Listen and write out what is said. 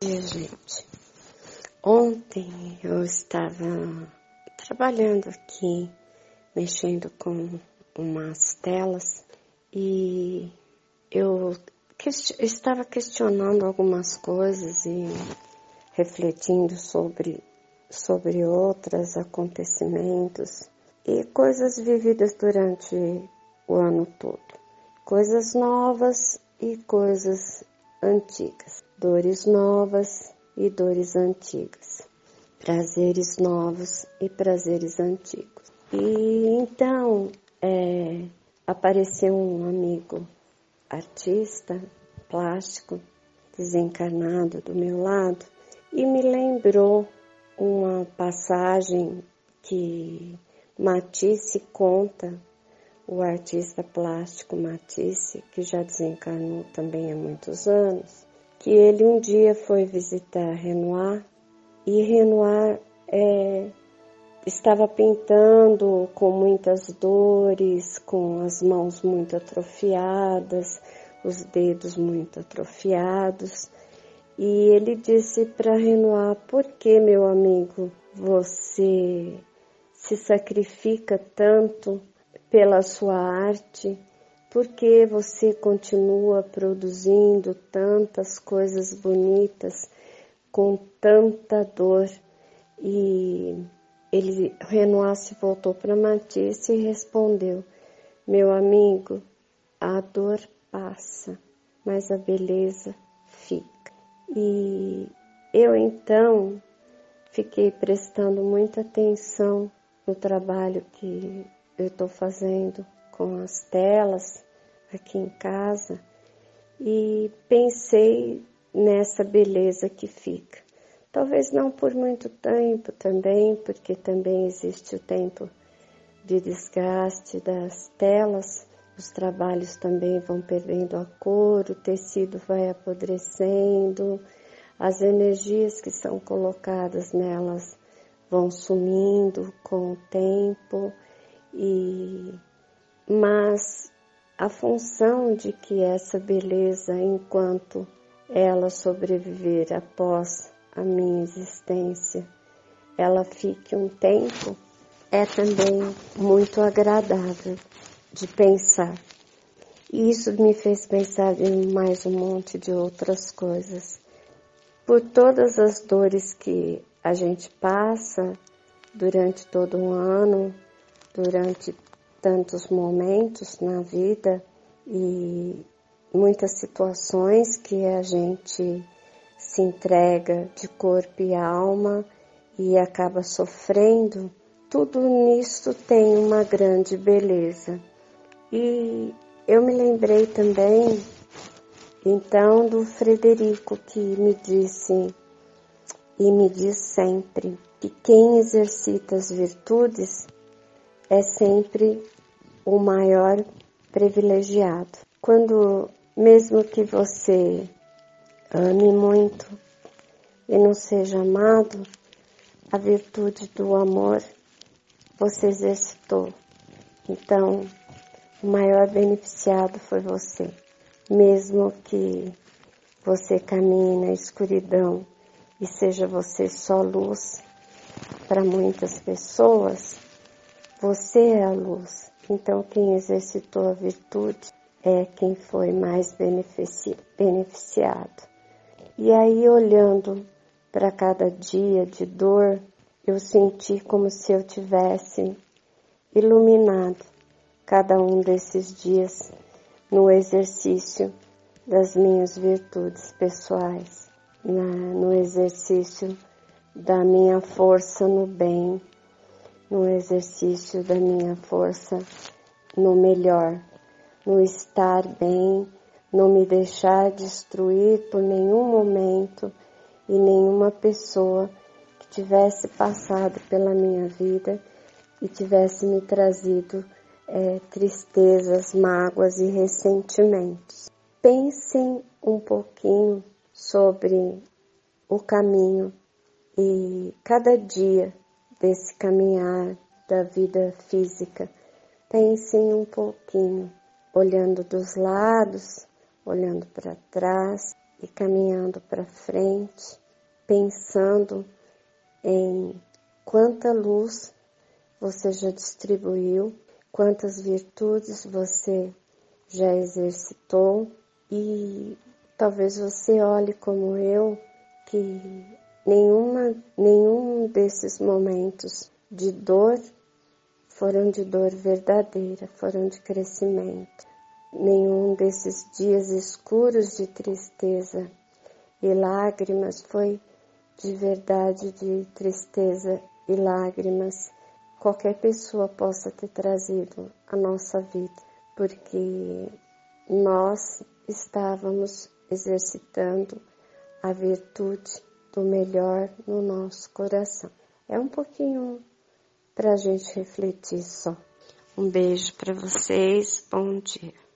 dia, gente. Ontem eu estava trabalhando aqui, mexendo com umas telas e eu estava questionando algumas coisas e refletindo sobre, sobre outros acontecimentos e coisas vividas durante o ano todo. Coisas novas e coisas antigas. Dores novas e dores antigas. Prazeres novos e prazeres antigos. E então é, apareceu um amigo artista plástico desencarnado do meu lado e me lembrou uma passagem que Matisse conta, o artista plástico Matisse, que já desencarnou também há muitos anos, que ele um dia foi visitar Renoir e Renoir é, estava pintando com muitas dores, com as mãos muito atrofiadas, os dedos muito atrofiados. E ele disse para Renoir: Por que, meu amigo, você se sacrifica tanto pela sua arte? Por que você continua produzindo tantas coisas bonitas com tanta dor? E ele, Renoir se voltou para Matisse e respondeu: Meu amigo, a dor passa, mas a beleza fica. E eu então fiquei prestando muita atenção no trabalho que eu estou fazendo com as telas aqui em casa e pensei nessa beleza que fica. Talvez não por muito tempo também, porque também existe o tempo de desgaste das telas, os trabalhos também vão perdendo a cor, o tecido vai apodrecendo, as energias que são colocadas nelas vão sumindo com o tempo e mas a função de que essa beleza enquanto ela sobreviver após a minha existência ela fique um tempo é também muito agradável de pensar. E isso me fez pensar em mais um monte de outras coisas. Por todas as dores que a gente passa durante todo um ano, durante tantos momentos na vida e muitas situações que a gente se entrega de corpo e alma e acaba sofrendo, tudo nisso tem uma grande beleza. E eu me lembrei também, então, do Frederico que me disse e me diz sempre que quem exercita as virtudes é sempre o maior privilegiado. Quando, mesmo que você ame muito e não seja amado, a virtude do amor você exercitou. Então, o maior beneficiado foi você. Mesmo que você caminhe na escuridão e seja você só luz para muitas pessoas, você é a luz. Então, quem exercitou a virtude é quem foi mais benefici beneficiado. E aí, olhando para cada dia de dor, eu senti como se eu tivesse iluminado cada um desses dias no exercício das minhas virtudes pessoais, na, no exercício da minha força no bem, no exercício da minha força no melhor, no estar bem, não me deixar destruir por nenhum momento e nenhuma pessoa que tivesse passado pela minha vida e tivesse me trazido é, tristezas, mágoas e ressentimentos. Pensem um pouquinho sobre o caminho e cada dia desse caminhar da vida física. Pensem um pouquinho, olhando dos lados, olhando para trás e caminhando para frente, pensando em quanta luz você já distribuiu, quantas virtudes você já exercitou e talvez você olhe como eu que nenhuma, nenhum desses momentos de dor foram de dor verdadeira, foram de crescimento. Nenhum desses dias escuros de tristeza e lágrimas foi de verdade de tristeza e lágrimas qualquer pessoa possa ter trazido à nossa vida, porque nós estávamos exercitando a virtude do melhor no nosso coração. É um pouquinho para a gente refletir só. Um beijo para vocês, bom dia.